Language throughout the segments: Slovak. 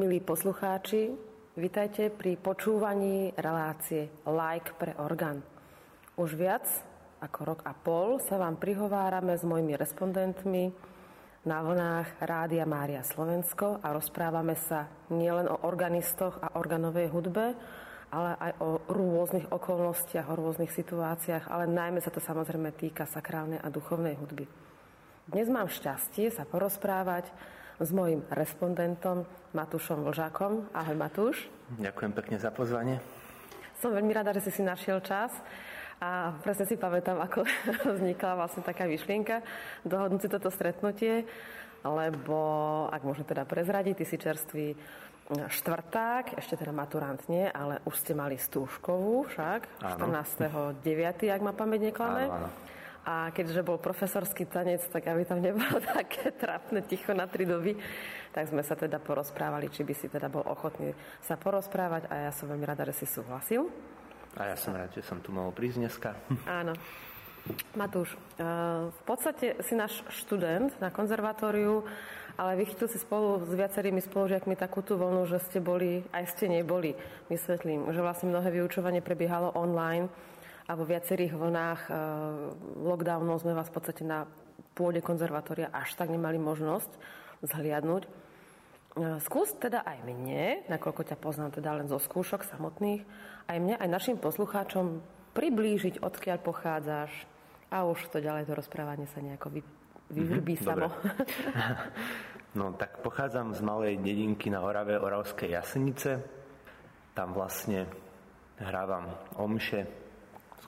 Milí poslucháči, vitajte pri počúvaní relácie Like pre orgán. Už viac ako rok a pol sa vám prihovárame s mojimi respondentmi na vlnách Rádia Mária Slovensko a rozprávame sa nielen o organistoch a organovej hudbe, ale aj o rôznych okolnostiach, o rôznych situáciách, ale najmä sa to samozrejme týka sakrálnej a duchovnej hudby. Dnes mám šťastie sa porozprávať s mojim respondentom Matúšom Vlžákom. Ahoj Matúš. Ďakujem pekne za pozvanie. Som veľmi rada, že si si našiel čas a presne si pamätám, ako vznikla vlastne taká myšlienka dohodnúť si toto stretnutie, lebo, ak môžem teda prezradiť, ty si čerstvý štvrták, ešte teda maturant nie, ale už ste mali stúžkovú však, 14.9., ak ma pamäť neklame. Áno, áno. A keďže bol profesorský tanec, tak aby tam nebolo také trápne ticho na tri doby, tak sme sa teda porozprávali, či by si teda bol ochotný sa porozprávať a ja som veľmi rada, že si súhlasil. A ja som rád, že som tu mohol prísť dneska. Áno. Matúš, eh, v podstate si náš študent na konzervatóriu, ale vychytil si spolu s viacerými spolužiakmi takú tú voľnu, že ste boli, aj ste neboli. Vysvetlím, že vlastne mnohé vyučovanie prebiehalo online a vo viacerých vlnách e, lockdownov sme vás v podstate na pôde konzervatória až tak nemali možnosť zhliadnúť. E, skús teda aj mne, nakoľko ťa poznám teda len zo skúšok samotných, aj mne, aj našim poslucháčom priblížiť, odkiaľ pochádzaš a už to ďalej to rozprávanie sa nejako vy, vyvrbí mm-hmm, samo. no tak pochádzam z malej dedinky na Orave, Oravskej Jasenice. Tam vlastne hrávam omše,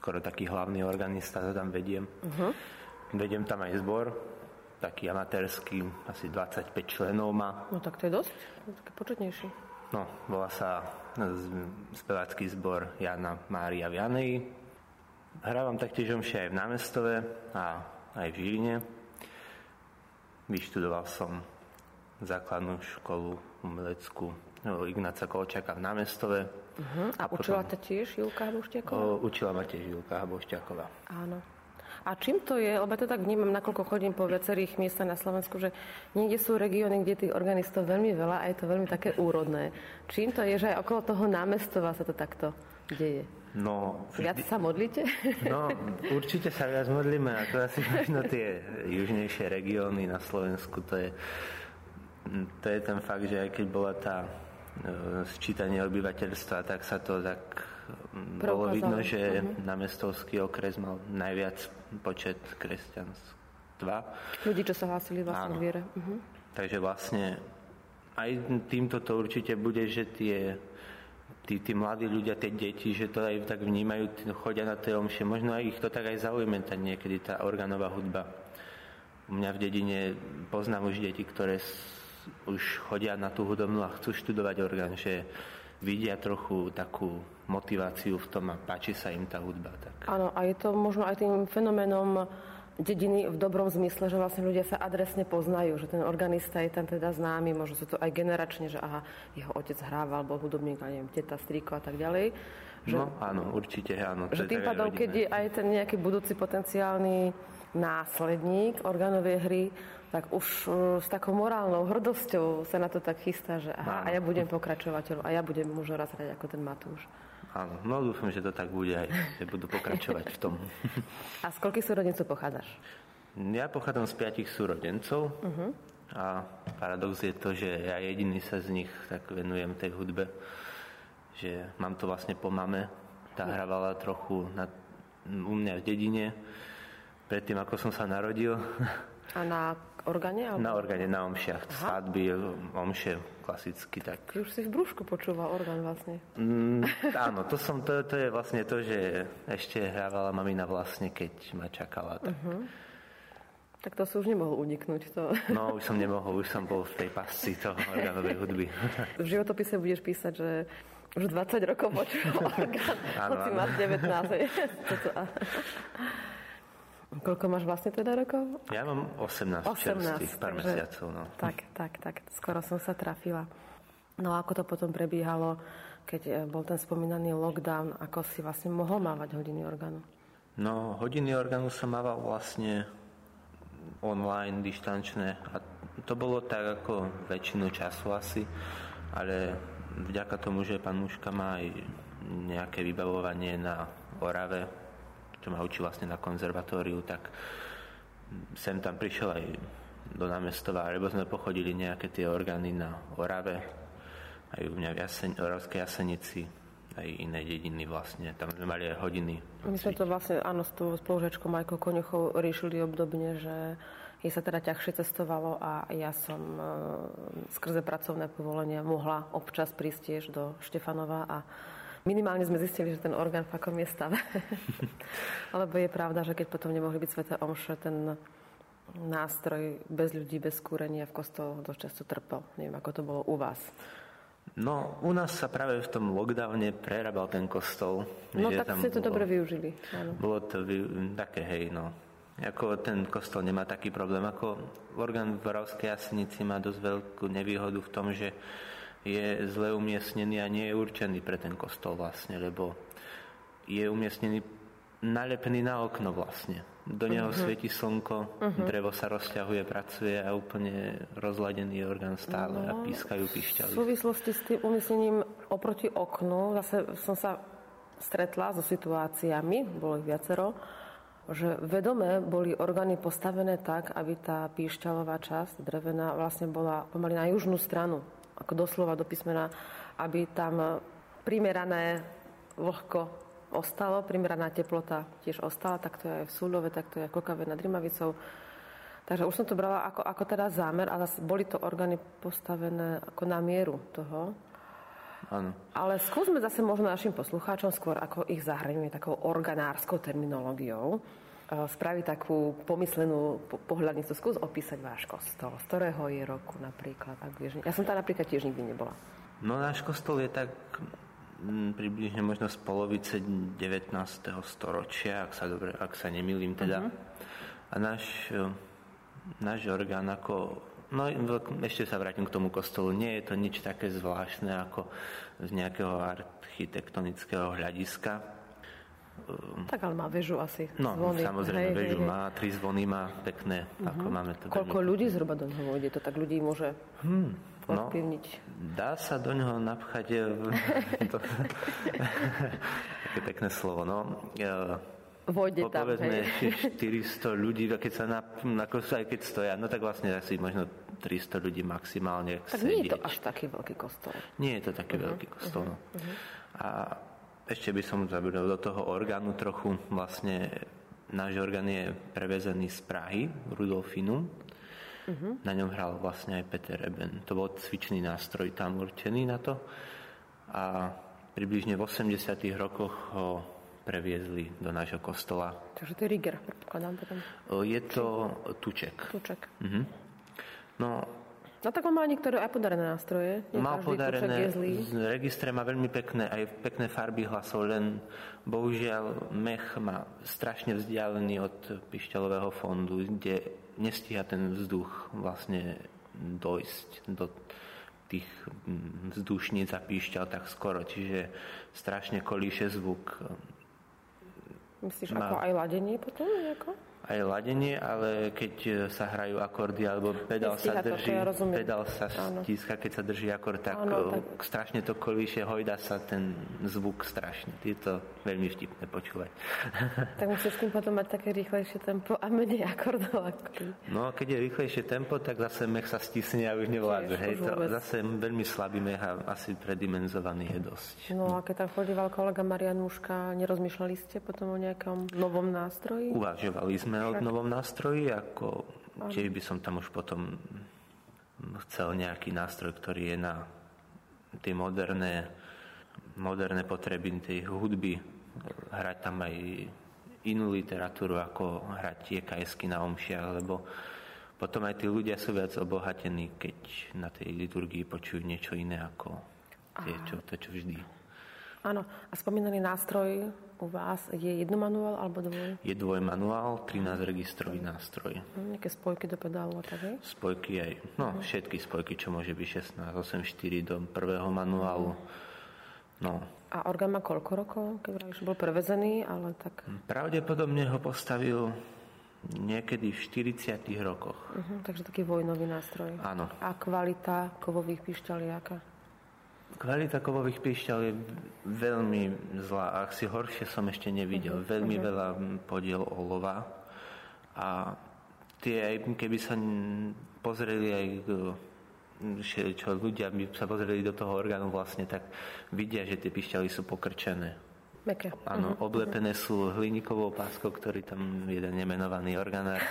skoro taký hlavný organista, to tam vediem. Uh-huh. Vediem tam aj zbor, taký amatérsky, asi 25 členov má. No tak to je dosť, také početnejší. No, volá sa spevácky zbor Jana Mária Vianej. Hrávam taktiež omše aj v námestove a aj v Žiline. Vyštudoval som základnú školu umeleckú Ignáca Kolčaka v námestove. Uh-huh. A, a učila ťa tiež Julka Habošťaková? Učila ma tiež Julka Habošťaková. Áno. A čím to je, lebo to tak vnímam, nakoľko chodím po viacerých miestach na Slovensku, že niekde sú regióny, kde tých organistov veľmi veľa a je to veľmi také úrodné. Čím to je, že aj okolo toho námestova sa to takto deje? No, vždy... Viac sa modlíte? No, určite sa viac modlíme, ako asi možno tie južnejšie regióny na Slovensku. To je, to je ten fakt, že aj keď bola tá sčítanie obyvateľstva, tak sa to tak mm, bolo vidno, že uh-huh. námestovský okres mal najviac počet kresťanstva. Ľudí, čo sa hlásili vlastne viere. Uh-huh. Takže vlastne aj týmto to určite bude, že tie tí, tí mladí ľudia, tie deti, že to aj tak vnímajú, chodia na tie omše. Možno aj ich to tak aj zaujíme, tá niekedy tá organová hudba. U mňa v dedine poznám už deti, ktoré už chodia na tú hudobnú a chcú študovať orgán, že vidia trochu takú motiváciu v tom a páči sa im tá hudba. Tak. Áno, a je to možno aj tým fenoménom dediny v dobrom zmysle, že vlastne ľudia sa adresne poznajú, že ten organista je tam teda známy, možno sú to aj generačne, že aha, jeho otec hrával, bol hudobník, a neviem, teta, striko a tak ďalej. Že, no áno, určite áno. Že tým pádom, keď je aj ten nejaký budúci potenciálny následník organovej hry, tak už uh, s takou morálnou hrdosťou sa na to tak chystá, že aha, a ja budem pokračovateľ a ja budem mužo raz hrať ako ten Matúš. Áno, no dúfam, že to tak bude aj, že budú pokračovať v tom. A z koľkých súrodencov pochádzaš? Ja pochádzam z piatich súrodencov uh-huh. a paradox je to, že ja jediný sa z nich tak venujem tej hudbe, že mám to vlastne po mame, tá hrávala trochu na, u mňa v dedine, predtým ako som sa narodil. A na organe? Alebo... Na organe, na omšiach. Aha. Svadby, omše, klasicky tak. Ty už si v brúšku počúval orgán vlastne. Mm, áno, to, som, to, to je vlastne to, že ešte hrávala mamina vlastne, keď ma čakala. Tak. Uh-huh. Tak to si už nemohol uniknúť. To. No, už som nemohol, už som bol v tej pasci toho orgánovej hudby. V životopise budeš písať, že už 20 rokov počúval orgán, hoci máš 19. Koľko máš vlastne teda rokov? Ja mám 18, 18 čerstvých, pár takže, mesiacov. No. Tak, tak, tak, skoro som sa trafila. No a ako to potom prebiehalo, keď e, bol ten spomínaný lockdown, ako si vlastne mohol mávať hodiny orgánu? No, hodiny orgánu som mával vlastne online, dištančné a to bolo tak ako väčšinu času asi, ale vďaka tomu, že pán Muška má aj nejaké vybavovanie na Orave, čo ma učí vlastne na konzervatóriu, tak sem tam prišiel aj do námestova, alebo sme pochodili nejaké tie orgány na Orave, aj u mňa v Jasen, Oravskej Jasenici, aj iné dediny vlastne. Tam sme mali aj hodiny. My sme to vlastne, áno, s tou spolužačkou Majkou Koňuchou riešili obdobne, že jej sa teda ťažšie cestovalo a ja som e, skrze pracovné povolenia mohla občas prísť tiež do Štefanova a minimálne sme zistili, že ten orgán v akom je stave. Lebo je pravda, že keď potom nemohli byť sveté omše, ten nástroj bez ľudí, bez kúrenia v kostoloch dosť často trpel. Neviem, ako to bolo u vás. No, u nás sa práve v tom lockdowne prerábal ten kostol. No tak ste to bolo, dobre využili. Áno. Bolo to vy, také, hej, no. Ako ten kostol nemá taký problém, ako orgán v Ravskej jasenici má dosť veľkú nevýhodu v tom, že je zle umiestnený a nie je určený pre ten kostol vlastne, lebo je umiestnený nalepený na okno vlastne. Do neho uh-huh. svieti slnko, uh-huh. drevo sa rozťahuje, pracuje a úplne rozladený je orgán stále no, a pískajú pišťaly. V súvislosti s tým umiestnením oproti oknu zase som sa stretla so situáciami, bolo ich viacero, že vedome boli orgány postavené tak, aby tá píšťalová časť drevená vlastne bola pomaly na južnú stranu, ako doslova do písmena, aby tam primerané vlhko ostalo, primeraná teplota tiež ostala, tak to je aj v Súľove, tak to je aj v Kokave nad Rimavicou. Takže už som to brala ako, ako teda zámer, ale boli to orgány postavené ako na mieru toho. Áno. Ale skúsme zase možno našim poslucháčom skôr, ako ich zahranieme takou organárskou terminológiou, spraviť takú pomyslenú pohľadnicu. Skús opísať váš kostol. Z ktorého je roku napríklad? Ak vieš. Ja som tam napríklad tiež nikdy nebola. No náš kostol je tak Mm, približne možno z polovice 19. storočia, ak sa, dobre, ak sa nemýlim teda. Uh-huh. A náš, e, náš orgán ako No ešte sa vrátim k tomu kostolu. Nie je to nič také zvláštne ako z nejakého architektonického hľadiska. Tak ale má väžu asi. No, zvony. samozrejme, hej, väžu hej, má, tri zvony má, pekné, uh-huh. ako máme to. Koľko veľmi... ľudí zhruba do neho vojde? To tak ľudí môže... Hmm? No, dá sa do neho napchať e, to, také pekné slovo, no. Vojde tam, povedzme, 400 ľudí, keď sa na, ako sa aj keď stoja, no tak vlastne asi možno 300 ľudí maximálne Tak sedieť. nie je to až taký veľký kostol. Nie je to taký uh-huh, veľký kostol, uh-huh, no. Uh-huh. A ešte by som zabudol do toho orgánu trochu, vlastne náš orgán je prevezený z Prahy, Rudolfinum, Uh-huh. Na ňom hral vlastne aj Peter Eben. To bol cvičný nástroj tam určený na to. A približne v 80 rokoch ho previezli do nášho kostola. Takže to je Riger, predpokladám potom. Je to Tuček. Tuček. Uh-huh. No, No tak on má niektoré aj podarené nástroje. Nie mal podarené, registre má veľmi pekné, aj pekné farby hlasov, len bohužiaľ mech má strašne vzdialený od pišťalového fondu, kde nestíha ten vzduch vlastne dojsť do tých vzdušníc a píšťal tak skoro, čiže strašne kolíše zvuk. Myslíš, má... ako aj ladenie potom? Nejako? Aj ladenie, ale keď e, sa hrajú akordy alebo pedál sa drží, to, ja pedál sa stíska, keď sa drží akord, tak, ano, e, tak strašne to kolíše, hojda sa ten zvuk strašne. Je to veľmi vtipné počúvať. Tak musíš s tým potom mať také rýchlejšie tempo a menej akordov. No a keď je rýchlejšie tempo, tak zase mech sa stisne a už nevládze. Hej, to zase veľmi slabý mech a asi predimenzovaný je dosť. No a keď tam chodíval kolega Marian Muška, nerozmýšľali ste potom o nejakom novom nástroji? Uvažovali sme sme o novom nástroji, ako tiež by som tam už potom chcel nejaký nástroj, ktorý je na tie moderné, moderné potreby tej hudby, hrať tam aj inú literatúru, ako hrať tie kajsky na omšiach, lebo potom aj tí ľudia sú viac obohatení, keď na tej liturgii počujú niečo iné ako tie, čo, to, čo vždy. Áno, a spomínaný nástroj u vás je manuál alebo dvoj? Je manuál, 13 registrový nástroj. Hm, nejaké spojky do pedálu a tak? Spojky aj, no uh-huh. všetky spojky, čo môže byť 16, 8, 4 do prvého manuálu. No. A orgán má koľko rokov, keď vravíš, bol prevezený, ale tak... Pravdepodobne ho postavil niekedy v 40 rokoch. Uh-huh, takže taký vojnový nástroj. Áno. A kvalita kovových pišťaliáka? Kvalita kovových piešťal je veľmi zlá. Ak si horšie som ešte nevidel. Uh-huh. Veľmi uh-huh. veľa podiel olova. A tie, aj keby sa pozreli aj čo ľudia by sa pozreli do toho orgánu vlastne, tak vidia, že tie pišťaly sú pokrčené. Meké. Áno, uh-huh. oblepené sú hliníkovou páskou, ktorý tam jeden nemenovaný orgánár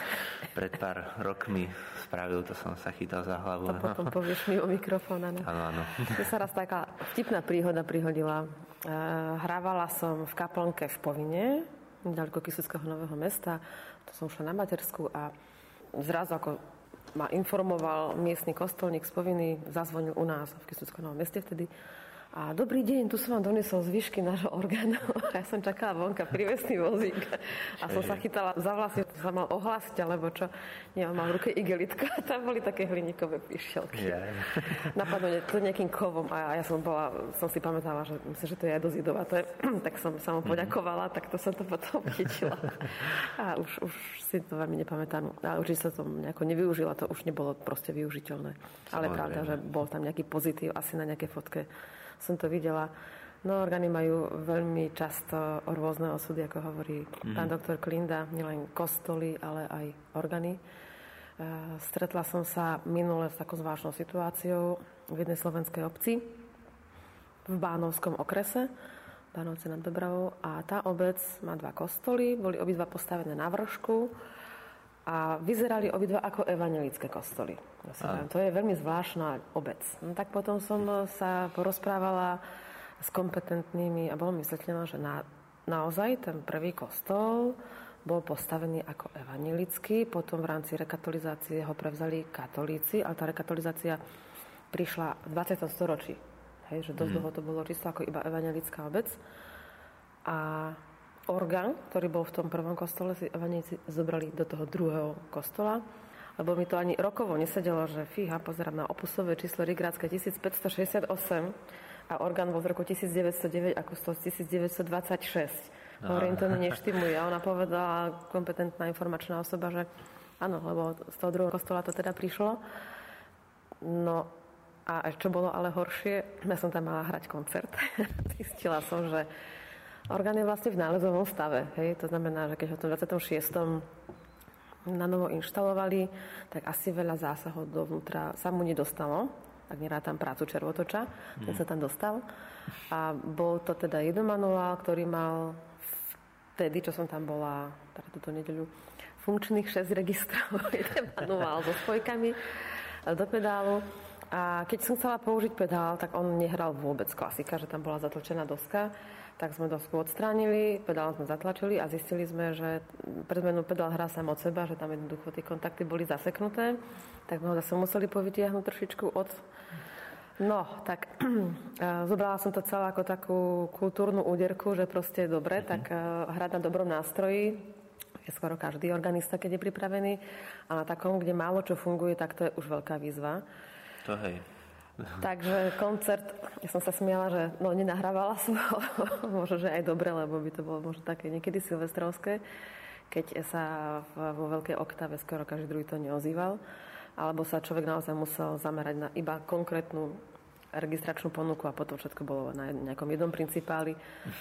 pred pár rokmi spravil, to som sa chytal za hlavu. To potom povieš mi o mikrofón, áno. Áno, áno. To sa raz taká vtipná príhoda prihodila. Uh, hrávala som v kaplnke v Povine, ďaleko Kisuckého nového mesta. To som šla na matersku a zrazu ako ma informoval miestny kostolník z Poviny, zazvonil u nás v Kisuckom novom meste vtedy a dobrý deň, tu som vám donesol zvyšky nášho orgánu. Ja som čakala vonka prívesný vozík. A som sa chytala za vlasy, sa mal ohlásiť, alebo čo. Nie, mal v ruke igelitka a tam boli také hliníkové píšťalky. Yeah. Napadlo to nejakým kovom a ja som bola, som si pamätala, že myslím, že to je aj dosť jedovaté. tak som sa mu mhm. poďakovala, tak to som to potom chytila. A už, už si to veľmi nepamätám. A určite sa to nejako nevyužila, to už nebolo proste využiteľné. Ale pravda, že bol tam nejaký pozitív asi na nejaké fotke som to videla. No orgány majú veľmi často rôzne osudy, ako hovorí mm-hmm. pán doktor Klinda, nielen kostoly, ale aj orgány. E, stretla som sa minule s takou zvláštnou situáciou v jednej slovenskej obci v Bánovskom okrese, Bánovce nad Dobravou a tá obec má dva kostoly, boli obidva postavené na vršku a vyzerali obidva ako evanelické kostoly. To je veľmi zvláštna obec. No, tak potom som sa porozprávala s kompetentnými a bolo mi vysvetlené, že na, naozaj ten prvý kostol bol postavený ako evanelický, potom v rámci rekatolizácie ho prevzali katolíci, ale tá rekatolizácia prišla v 20. storočí. Hej, že dosť mm. dlho to bolo čisto ako iba evangelická obec. A orgán, ktorý bol v tom prvom kostole, si evaníci zobrali do toho druhého kostola, lebo mi to ani rokovo nesedelo, že fíha, pozerám na opusové číslo Rigrádska 1568 a orgán bol z roku 1909 ako z 1926. No. Hovorím, to mi neštimuje. A ona povedala, kompetentná informačná osoba, že áno, lebo z toho druhého kostola to teda prišlo. No a čo bolo ale horšie, ja som tam mala hrať koncert. Zistila som, že Orgán je vlastne v nálezovom stave. Hej? To znamená, že keď ho v tom 26. na novo inštalovali, tak asi veľa zásahov dovnútra sa mu nedostalo. Ak tam prácu červotoča, mm. ten sa tam dostal. A bol to teda manuál, ktorý mal vtedy, čo som tam bola, teda túto nedeľu, funkčných 6 registrov, jeden manuál so spojkami do pedálu. A keď som chcela použiť pedál, tak on nehral vôbec klasika, že tam bola zatlčená doska tak sme dosku odstránili, pedál sme zatlačili a zistili sme, že pre zmenu pedál hrá sám od seba, že tam jednoducho tie kontakty boli zaseknuté, tak sme ho zase museli povytiahnuť trošičku od... No, tak zobrala som to celé ako takú kultúrnu úderku, že proste je dobre, mm-hmm. tak uh, hrať na dobrom nástroji, je skoro každý organista, keď je pripravený, a na takom, kde málo čo funguje, tak to je už veľká výzva. To hej. Takže koncert, ja som sa smiala, že no nenahrávala som ho, možno, že aj dobre, lebo by to bolo možno také niekedy silvestrovské, keď sa vo veľkej oktave skoro každý druhý to neozýval, alebo sa človek naozaj musel zamerať na iba konkrétnu registračnú ponuku a potom všetko bolo na nejakom jednom principáli.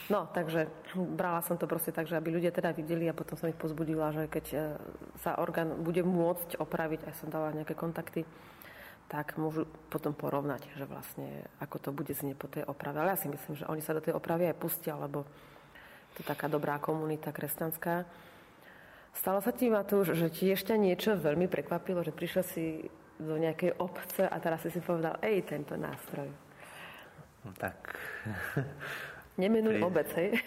No, takže brala som to proste tak, že aby ľudia teda videli a potom som ich pozbudila, že keď e, sa orgán bude môcť opraviť, aj som dala nejaké kontakty, tak môžu potom porovnať, že vlastne ako to bude znieť po tej oprave. Ale ja si myslím, že oni sa do tej opravy aj pustia, lebo to je taká dobrá komunita kresťanská. Stalo sa ti, Matúš, že ti ešte niečo veľmi prekvapilo, že prišiel si do nejakej obce a teraz si si povedal, ej, tento nástroj. No tak... Nemenuj Pri... obec, hej?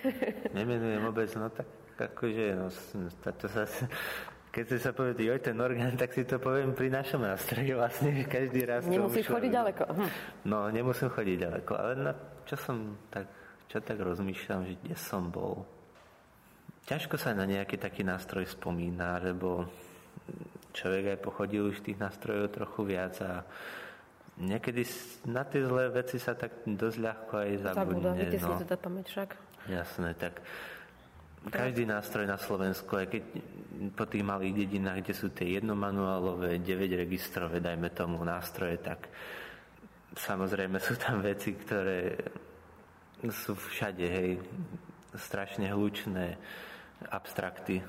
Nemenujem obec, no tak akože, no, to, to sa, keď si sa povie, joj, ten orgán, tak si to poviem pri našom nástroji vlastne, každý raz... Nemusíš chodiť ďaleko. Hm. No, nemusím chodiť ďaleko, ale na čo som tak, čo tak rozmýšľam, že kde som bol. Ťažko sa na nejaký taký nástroj spomína, lebo človek aj pochodil už tých nástrojov trochu viac a niekedy na tie zlé veci sa tak dosť ľahko aj zabudne. Zabúda, no. si teda pamäť však. Jasné, tak každý nástroj na Slovensku, aj keď po tých malých dedinách, kde sú tie jednomanuálové, 9 registrové, dajme tomu nástroje, tak samozrejme sú tam veci, ktoré sú všade, hej, strašne hlučné abstrakty.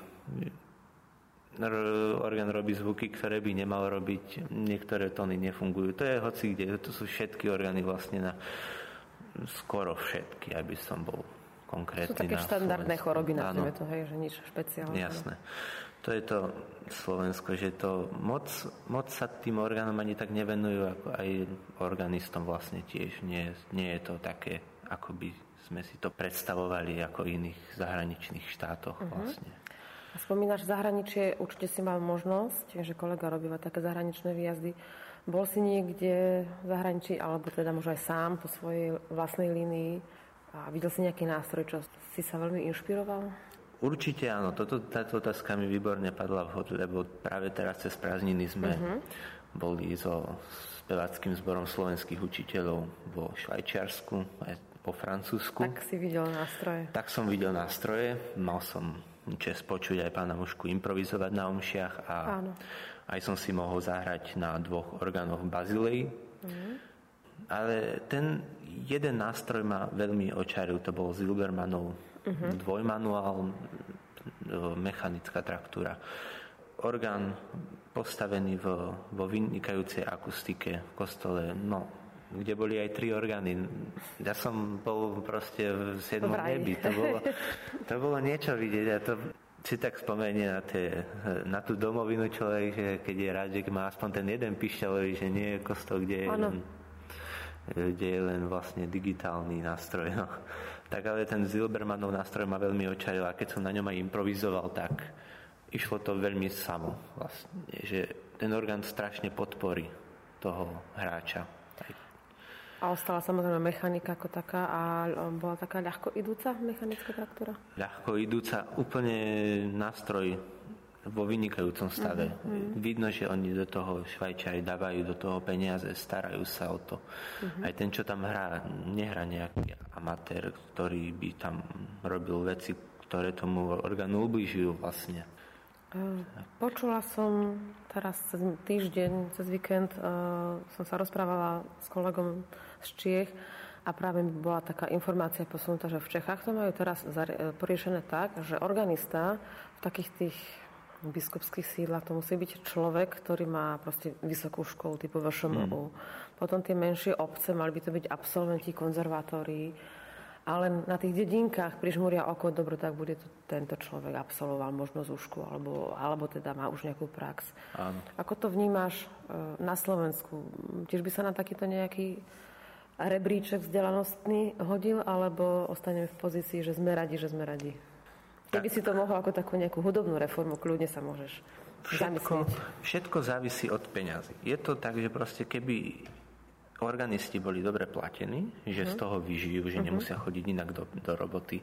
Orgán robí zvuky, ktoré by nemal robiť, niektoré tóny nefungujú. To je hoci kde, to sú všetky orgány vlastne na skoro všetky, aby som bol konkrétny. Sú také štandardné choroby, nazvime to, hej, že nič špeciálne. Jasné. To je to Slovensko, že to moc, moc sa tým orgánom ani tak nevenujú, ako aj organistom vlastne tiež. Nie, nie je to také, ako by sme si to predstavovali ako v iných zahraničných štátoch uh-huh. vlastne. A spomínaš zahraničie, určite si mal možnosť, že kolega robíva také zahraničné výjazdy. Bol si niekde v zahraničí, alebo teda možno aj sám po svojej vlastnej línii a videl si nejaký nástroj, čo si sa veľmi inšpiroval? Určite áno, Toto, táto otázka mi výborne padla vhod, lebo práve teraz cez prázdniny sme uh-huh. boli so speváckým zborom slovenských učiteľov vo Švajčiarsku, aj po Francúzsku. Tak si videl nástroje. Tak som videl nástroje, mal som čas počuť aj pána Mušku improvizovať na omšiach a Áno. aj som si mohol zahrať na dvoch orgánoch v Bazilei. Uh-huh. Ale ten jeden nástroj ma veľmi očaril, to bol Zilbermanov uh-huh. dvojmanuál, mechanická traktúra. Orgán postavený vo, vo vynikajúcej akustike v kostole, no, kde boli aj tri orgány. Ja som bol proste v siedmom nebi. To bolo, to bolo niečo vidieť a to si tak spomenie na, tie, na tú domovinu človek, že keď je rád, že má aspoň ten jeden pišťalový, že nie je kostol, kde je, len, kde je len vlastne digitálny nástroj. No tak ale ten Zilbermanov nástroj ma veľmi očaril a keď som na ňom aj improvizoval, tak išlo to veľmi samo vlastne, že ten orgán strašne podporí toho hráča. A ostala samozrejme mechanika ako taká a bola taká ľahko idúca mechanická traktúra? Ľahko idúca, úplne nástroj vo vynikajúcom stave. Uh-huh. Vidno, že oni do toho Švajčari dávajú do toho peniaze, starajú sa o to. Uh-huh. Aj ten, čo tam hrá, nehrá nejaký amatér, ktorý by tam robil veci, ktoré tomu orgánu ubližujú vlastne. Počula som teraz cez týždeň, cez víkend, uh, som sa rozprávala s kolegom z Čiech a práve mi bola taká informácia posunutá, že v Čechách to majú teraz poriešené tak, že organista v takých tých biskupských sídlach to musí byť človek, ktorý má proste vysokú školu typu VŠMU. Mm. Potom tie menšie obce mali by to byť absolventi, konzervatóri, ale na tých dedinkách prižmúria oko, dobro, tak bude to tento človek absolvoval možno zúšku, alebo, alebo teda má už nejakú prax. Áno. Ako to vnímaš e, na Slovensku? Tiež by sa na takýto nejaký rebríček vzdelanostný hodil, alebo ostaneme v pozícii, že sme radi, že sme radi? Keby si to mohol ako takú nejakú hudobnú reformu, kľudne sa môžeš všetko, všetko závisí od peňazí. Je to tak, že proste keby organisti boli dobre platení, že uh-huh. z mhm. toho vyžijú, že uh-huh. nemusia chodiť inak do, do roboty,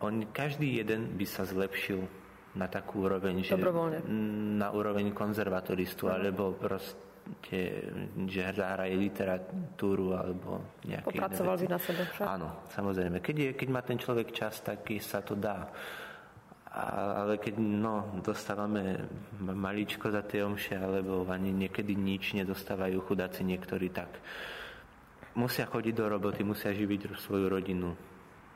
on, každý jeden by sa zlepšil na takú úroveň, že na úroveň konzervatoristu, uh-huh. alebo proste tie, že zahraje literatúru alebo nejaké Popracoval by na sebe však? Áno, samozrejme. Keď, je, keď má ten človek čas, tak sa to dá. A, ale keď no, dostávame maličko za tie omše, alebo ani niekedy nič nedostávajú chudáci niektorí, tak musia chodiť do roboty, musia živiť svoju rodinu.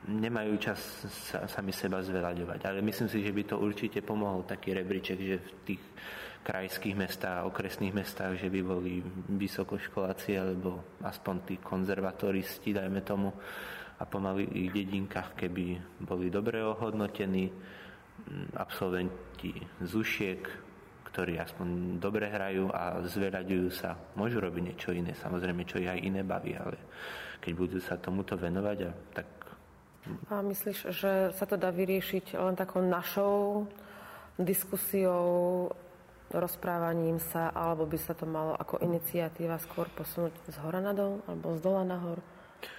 Nemajú čas sa, sami seba zveľaďovať. Ale myslím si, že by to určite pomohol taký rebríček, že v tých krajských mestách a okresných mestách, že by boli vysokoškoláci alebo aspoň tí konzervatoristi, dajme tomu, a po malých dedinkách, keby boli dobre ohodnotení absolventi z ušiek, ktorí aspoň dobre hrajú a zveľaďujú sa, môžu robiť niečo iné, samozrejme, čo ich aj iné baví, ale keď budú sa tomuto venovať, a tak... A myslíš, že sa to dá vyriešiť len takou našou diskusiou rozprávaním sa, alebo by sa to malo ako iniciatíva skôr posunúť z hora nadol, alebo z dola nahor?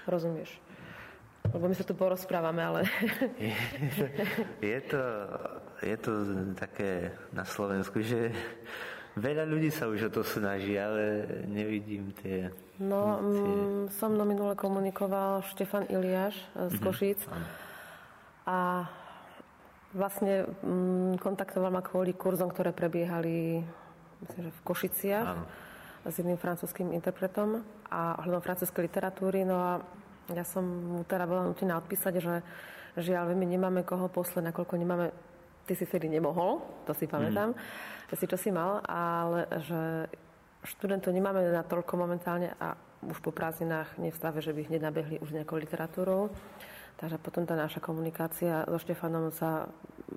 Rozumieš? Lebo my sa tu porozprávame, ale... je, to, je to také na Slovensku, že veľa ľudí sa už o to snaží, ale nevidím tie... No, tie... Mm, som mnou minule komunikoval Štefan Iliáš z mm-hmm. Košíc. A vlastne mm, kontaktoval ma kvôli kurzom, ktoré prebiehali myslím, že v Košiciach. Áno. s jedným francúzským interpretom a ohľadom francúzskej literatúry. No a ja som mu teda bola nutená odpísať, že žiaľ, my nemáme koho posle, nakoľko nemáme ty si vtedy nemohol, to si pamätám, mm. si čo si mal, ale že študentov nemáme na toľko momentálne a už po prázdninách nie v stave, že by ich nenabehli už nejakou literatúrou. Takže potom tá naša komunikácia so Štefanom sa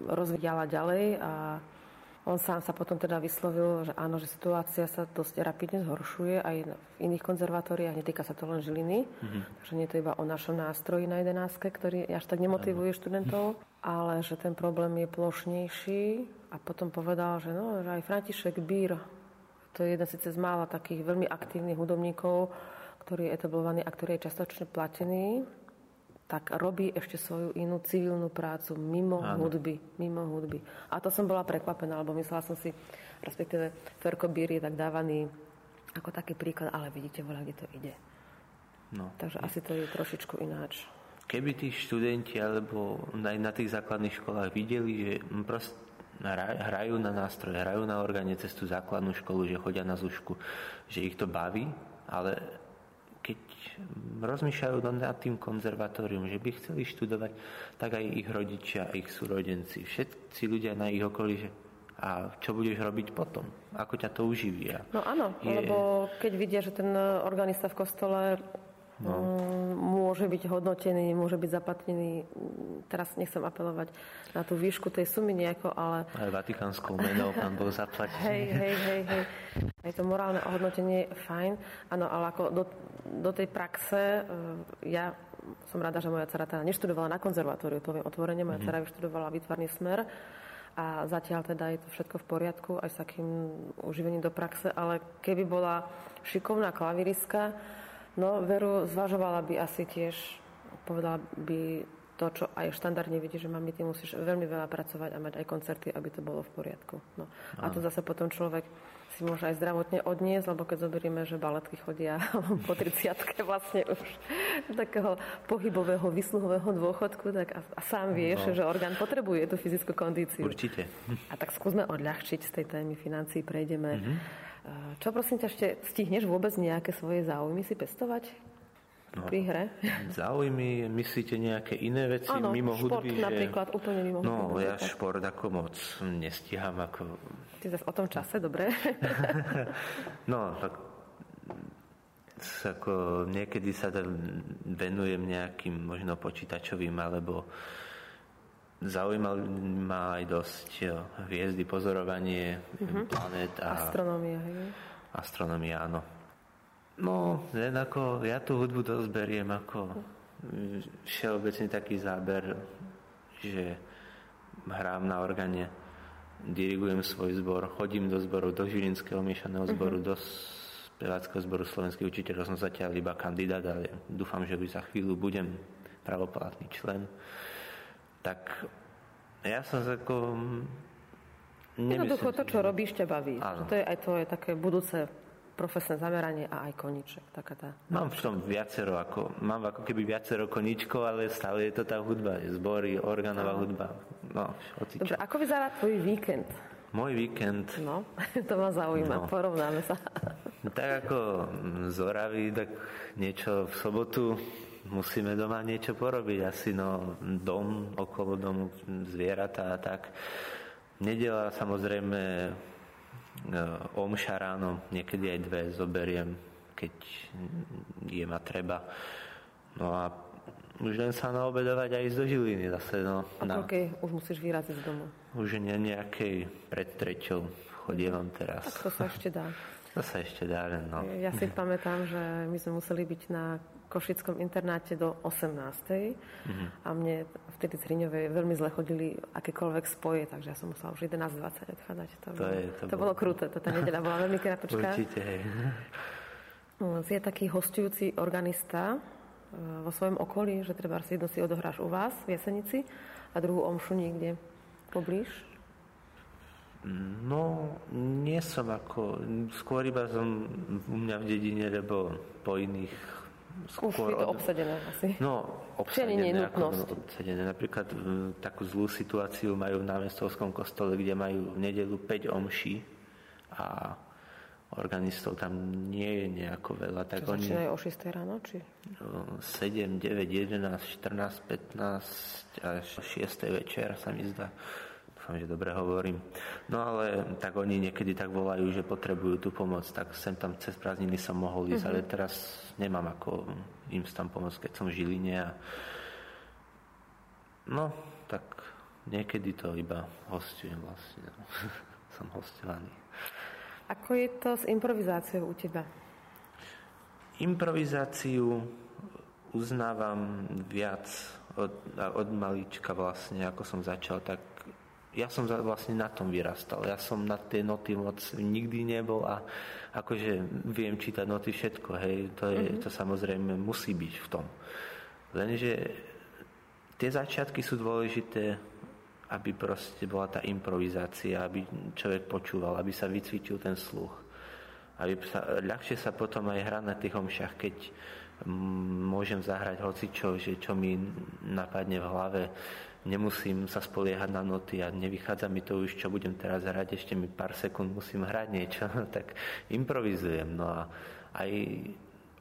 rozvíjala ďalej a on sám sa potom teda vyslovil, že áno, že situácia sa dosť rapidne zhoršuje aj v iných konzervatóriách, netýka sa to len Žiliny, mm-hmm. takže nie je to iba o našom nástroji na jedenáctke, ktorý až tak nemotivuje študentov, ale že ten problém je plošnejší. A potom povedal, že, no, že aj František Bír, to je jeden síce z mála takých veľmi aktívnych hudobníkov, ktorý je etablovaný a ktorý je častočne platený, tak robí ešte svoju inú civilnú prácu mimo Áno. hudby. Mimo hudby. A to som bola prekvapená, lebo myslela som si, respektíve Ferko Bír je tak dávaný ako taký príklad, ale vidíte, voľa, kde to ide. No. Takže asi to je trošičku ináč. Keby tí študenti alebo aj na tých základných školách videli, že proste hrajú na nástroje, hrajú na orgáne cez tú základnú školu, že chodia na zúšku, že ich to baví, ale keď rozmýšľajú nad tým konzervatórium, že by chceli študovať, tak aj ich rodičia, ich súrodenci, všetci ľudia na ich okolí, že a čo budeš robiť potom? Ako ťa to uživí? No áno, je... lebo keď vidia, že ten organista v kostole no. Mm, môže byť hodnotený, môže byť zaplatený. Teraz nechcem apelovať na tú výšku tej sumy nejako, ale... Aj vatikánskou menou pán bol zaplatený. Hej, hej, hej, hej. Aj to morálne ohodnotenie je fajn. Áno, ale ako do, do tej praxe, e, ja som rada, že moja dcera teda neštudovala na konzervatóriu, poviem otvorene, moja mm-hmm. dcera vyštudovala výtvarný smer a zatiaľ teda je to všetko v poriadku aj s takým uživením do praxe, ale keby bola šikovná klaviristka, No, veru zvažovala by asi tiež, povedala by to, čo aj štandardne vidí, že mami, ty musíš veľmi veľa pracovať a mať aj koncerty, aby to bolo v poriadku. No. A to zase potom človek si môže aj zdravotne odniesť, lebo keď zoberieme, že baletky chodia po 30 vlastne už takého pohybového, vysluhového dôchodku, tak a, a sám vieš, no. že orgán potrebuje tú fyzickú kondíciu. Určite. A tak skúsme odľahčiť z tej témy financií, prejdeme mm-hmm čo prosím ťa ešte, stihneš vôbec nejaké svoje záujmy si pestovať? No, pri hre? Záujmy, myslíte nejaké iné veci ano, mimo šport hudby? napríklad, že... úplne mimo No, hudby, ja tak. šport ako moc nestíham. Ako... Ty zase o tom čase, dobre? no, tak ako niekedy sa venujem nejakým možno počítačovým alebo Zaujímal ma aj dosť hviezdy, pozorovanie, uh-huh. planet a... Astronomia, hej? Astronomia, áno. No, len ako, ja tú hudbu dosť beriem ako všeobecný taký záber, že hrám na organe, dirigujem svoj zbor, chodím do zboru, do Žilinského miešaného zboru, uh-huh. do speváckého zboru slovenských učiteľov som zatiaľ iba kandidát, ale dúfam, že už za chvíľu budem pravoplatný člen tak ja som ako... Jednoducho to, čo robíš, ťa baví. To je aj tvoje také budúce profesné zameranie a aj koníček. Taká tá... Mám v tom viacero, ako, mám ako keby viacero koníčkov, ale stále je to tá hudba, zbory, organová no. hudba. No, Dobre, ako vyzerá tvoj víkend? Môj víkend... No, to ma zaujíma, no. porovnáme sa. Tak ako z Oravy, tak niečo v sobotu, musíme doma niečo porobiť, asi no dom, okolo domu, zvieratá a tak. Nedela samozrejme e, omša ráno, niekedy aj dve zoberiem, keď je ma treba. No a už len sa naobedovať aj z Žiliny zase. No, a na... okay, už musíš vyraziť z domu? Už nie nejakej pred treťou chodievam teraz. Tak to sa ešte dá. To sa ešte dá, no. Ja si pamätám, že my sme museli byť na košickom internáte do 18. Mm-hmm. a mne vtedy z Hriňovej veľmi zle chodili akékoľvek spoje, takže ja som musela už 11.20 odchádzať. To, to, je, to, to bolo... bolo kruté, to tá nedeľa bola veľmi krátka. Určite, hej. Je taký hostujúci organista e, vo svojom okolí, že treba si jednu si odohráš u vás v Jesenici a druhú omšu niekde poblíž? No, nie som ako, skôr iba som u mňa v dedine, lebo po iných Skôr Už je to obsadené asi. No, obsadené. je nutnosť. Obsadené. Napríklad m, takú zlú situáciu majú v námestovskom kostole, kde majú v nedelu 5 omší a organistov tam nie je nejako veľa. Tak Čo oni... začínajú o 6 ráno? Či? 7, 9, 11, 14, 15 až 6 večer sa mi zdá. Dúfam, že dobre hovorím. No ale tak oni niekedy tak volajú, že potrebujú tú pomoc, tak sem tam cez prázdniny som mohol ísť, uh-huh. ale teraz nemám ako im tam pomôcť, keď som v Žiline a no, tak niekedy to iba hostujem vlastne. som hostovaný. Ako je to s improvizáciou u teba? Improvizáciu uznávam viac od, od malička vlastne, ako som začal, tak ja som vlastne na tom vyrastal. Ja som na tie noty moc nikdy nebol a akože viem čítať noty všetko, hej, to, je, mm-hmm. to samozrejme musí byť v tom. Lenže tie začiatky sú dôležité aby proste bola tá improvizácia, aby človek počúval, aby sa vycvičil ten sluch. Aby sa, ľahšie sa potom aj hrá na tých omšach, keď môžem zahrať hocičo, že čo mi napadne v hlave, nemusím sa spoliehať na noty a nevychádza mi to už, čo budem teraz hrať, ešte mi pár sekúnd musím hrať niečo, tak improvizujem. No a aj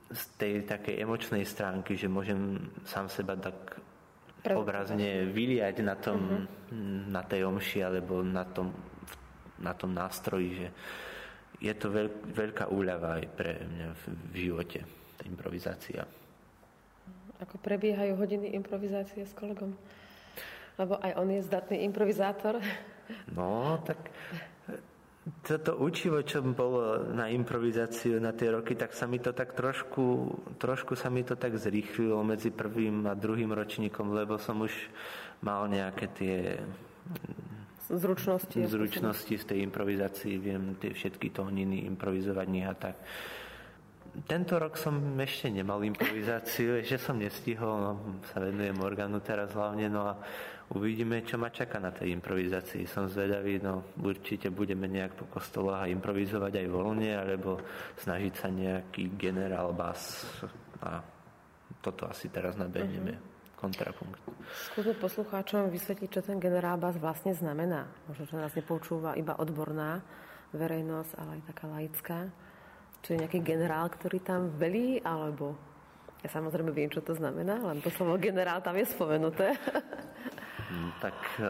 z tej takej emočnej stránky, že môžem sám seba tak obrazne vyliať na, tom, uh-huh. na tej omši alebo na tom, na tom nástroji, že je to veľ, veľká úľava aj pre mňa v, v živote, tá improvizácia. Ako prebiehajú hodiny improvizácie s kolegom? Lebo aj on je zdatný improvizátor. No, tak toto učivo, čo bolo na improvizáciu na tie roky, tak sa mi to tak trošku, trošku sa mi to tak zrýchlilo medzi prvým a druhým ročníkom, lebo som už mal nejaké tie zručnosti, zručnosti z tej improvizácii, viem tie všetky tóniny improvizovať a tak. Tento rok som ešte nemal improvizáciu, ešte som nestihol, no, sa venujem orgánu teraz hlavne, no a uvidíme, čo ma čaká na tej improvizácii. Som zvedavý, no určite budeme nejak po kostolách improvizovať aj voľne, alebo snažiť sa nejaký generál bas a toto asi teraz nabehneme. Uh-huh. Kontrapunkt. Skúsme poslucháčom vysvetliť, čo ten generál bas vlastne znamená. Možno, že nás nepoučúva iba odborná verejnosť, ale aj taká laická. Či je nejaký generál, ktorý tam velí, alebo ja samozrejme viem, čo to znamená, len to slovo generál tam je spomenuté. Mm, tak e,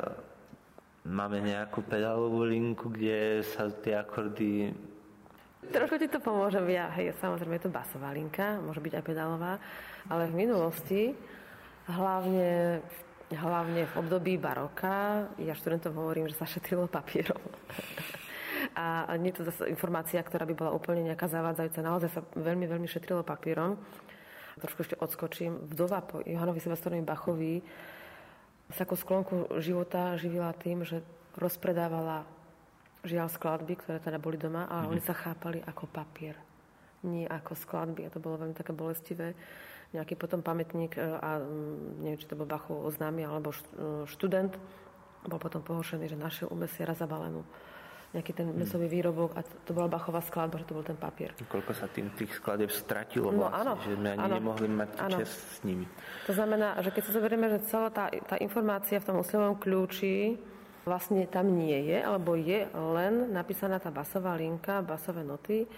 máme nejakú pedálovú linku, kde sa tie akordy... Trošku ti to pomôžem ja. Hej, samozrejme je to basová linka, môže byť aj pedálová, ale v minulosti, hlavne, hlavne v období baroka, ja študentom hovorím, že sa šetrilo papierom. A nie je to zase informácia, ktorá by bola úplne nejaká zavádzajúca. Naozaj sa veľmi, veľmi šetrilo papierom. Trošku ešte odskočím. Vdova po Johanovi Silvestrovi Bachovi sa ako sklonku života živila tým, že rozpredávala žiaľ skladby, ktoré teda boli doma, ale mm-hmm. oni sa chápali ako papier, nie ako skladby. A to bolo veľmi také bolestivé. Nejaký potom pamätník, e, a mm, neviem, či to bol Bachov oznámy, alebo študent, bol potom pohošený, že našiel u mesiara zabalenú nejaký ten mesový výrobok a to bola Bachová skladba, že to bol ten papier. Koľko sa tým tých skladieb stratilo no, vlastne, áno, že sme ani áno, nemohli mať áno. čas s nimi. To znamená, že keď sa zoberieme, že celá tá, tá informácia v tom oslovom kľúči vlastne tam nie je, alebo je len napísaná tá basová linka, basové noty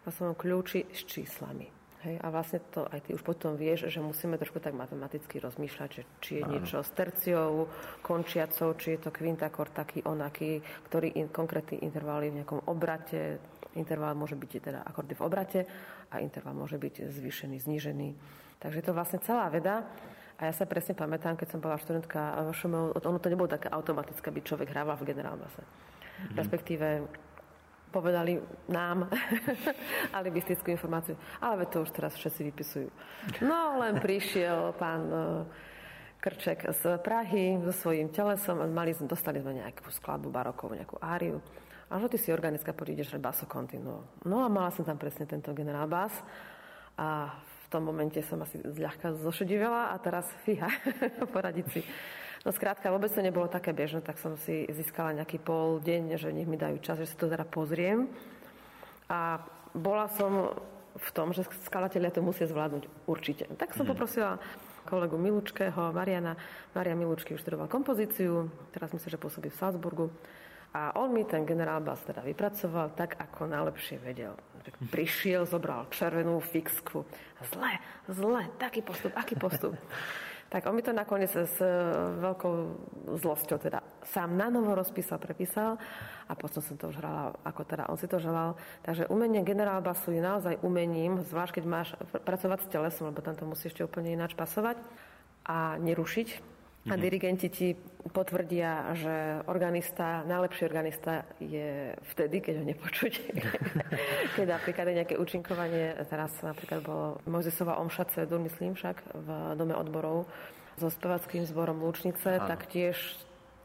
basovom kľúči s číslami. Hej, a vlastne to aj ty už potom vieš, že musíme trošku tak matematicky rozmýšľať, že či je Áno. niečo s terciou, končiacou, či je to kvintakor taký, onaký, ktorý in, konkrétny interval je v nejakom obrate, interval môže byť teda akordy v obrate a interval môže byť zvýšený, znížený. Takže je to vlastne celá veda. A ja sa presne pamätám, keď som bola študentka ŠMO, ono to nebolo také automatické, aby človek hrával v generálbase. Mm-hmm. Respektíve povedali nám alibistickú informáciu. Ale to už teraz všetci vypisujú. No len prišiel pán e, Krček z Prahy so svojím telesom mali, dostali sme nejakú skladbu barokovú, nejakú áriu. A že ty si organická podídeš že baso continuo. No a mala som tam presne tento generál bas a v tom momente som asi zľahka zošedivela a teraz fíha, poradiť si. No skrátka, vôbec to nebolo také bežné, tak som si získala nejaký pol deň, že nech mi dajú čas, že si to teda pozriem. A bola som v tom, že skladatelia to musia zvládnuť určite. Tak som mm. poprosila kolegu Milučkého, Mariana. Maria Milučky už študoval kompozíciu, teraz myslím, že pôsobí v Salzburgu. A A on mi ten generál bas teda vypracoval tak, ako najlepšie vedel. Prišiel, zobral červenú fixku. Zle, zle, taký postup, aký postup. tak on mi to nakoniec s veľkou zlosťou teda sám na novo rozpísal, prepísal a potom som to už hrala, ako teda on si to želal. Takže umenie generál basu je naozaj umením, zvlášť keď máš pracovať s telesom, lebo tam to musí ešte úplne ináč pasovať a nerušiť a mhm. dirigenti ti potvrdia, že organista, najlepší organista je vtedy, keď ho nepočuť. keď napríklad je nejaké účinkovanie, teraz napríklad bolo Mojzesova Omša Cedur, myslím však, v Dome odborov so spevackým zborom Lúčnice, Áno. tak tiež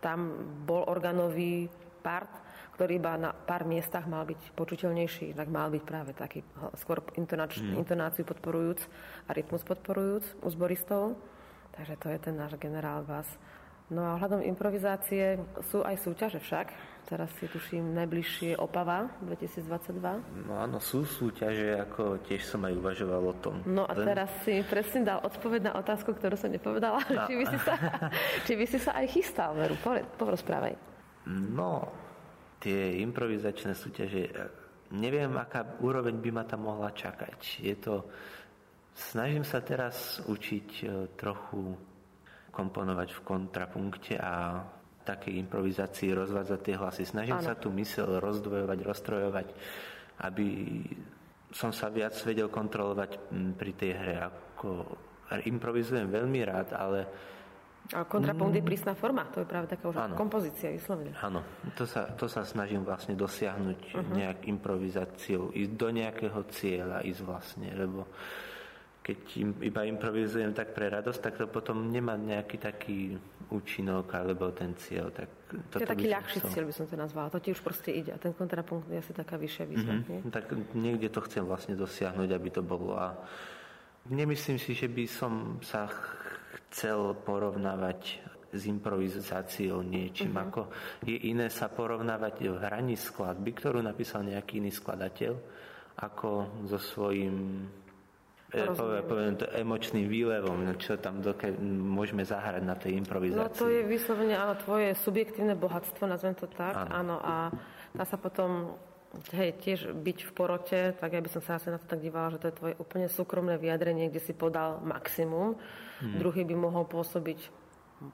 tam bol organový part, ktorý iba na pár miestach mal byť počuteľnejší, tak mal byť práve taký skôr intonač, mm. intonáciu podporujúc a rytmus podporujúc u zboristov. Takže to je ten náš generál Bas. No a ohľadom improvizácie sú aj súťaže však. Teraz si tuším najbližšie Opava 2022. No áno, sú súťaže, ako tiež som aj uvažoval o tom. No a Len... teraz si presne dal odpoveď na otázku, ktorú som nepovedala. No. či, by si sa, či by si sa aj chystal, Veru, porozprávaj. No, tie improvizačné súťaže, neviem, aká úroveň by ma tam mohla čakať. Je to Snažím sa teraz učiť e, trochu komponovať v kontrapunkte a takej improvizácii rozvádzať tie hlasy. Snažím ano. sa tu mysel rozdvojovať, rozstrojovať, aby som sa viac vedel kontrolovať pri tej hre. Ako improvizujem veľmi rád, ale a kontrapunkt je prísna forma, to je práve taká už ano. kompozícia vyslovene. Áno, to sa, to sa snažím vlastne dosiahnuť uh-huh. nejak improvizáciou, ísť do nejakého cieľa, ísť vlastne, lebo keď im, iba improvizujem tak pre radosť, tak to potom nemá nejaký taký účinok alebo ten cieľ. Tak to je taký ľahší chcel. cieľ by som to nazvala. To ti už proste ide. A ten kontrapunkt je asi taká vyššia výzva. Mm-hmm. Tak niekde to chcem vlastne dosiahnuť, aby to bolo. A nemyslím si, že by som sa chcel porovnávať s improvizáciou niečím. Mm-hmm. Ako je iné sa porovnávať v hraní skladby, ktorú napísal nejaký iný skladateľ, ako so svojím poviem, poviem to emočným výlevom, no čo tam doke, môžeme zahrať na tej improvizácii. No to je vyslovene, áno, tvoje subjektívne bohatstvo, nazvem to tak, áno, áno a dá sa potom hej, tiež byť v porote, tak ja by som sa asi na to tak dívala, že to je tvoje úplne súkromné vyjadrenie, kde si podal maximum. Hmm. Druhý by mohol pôsobiť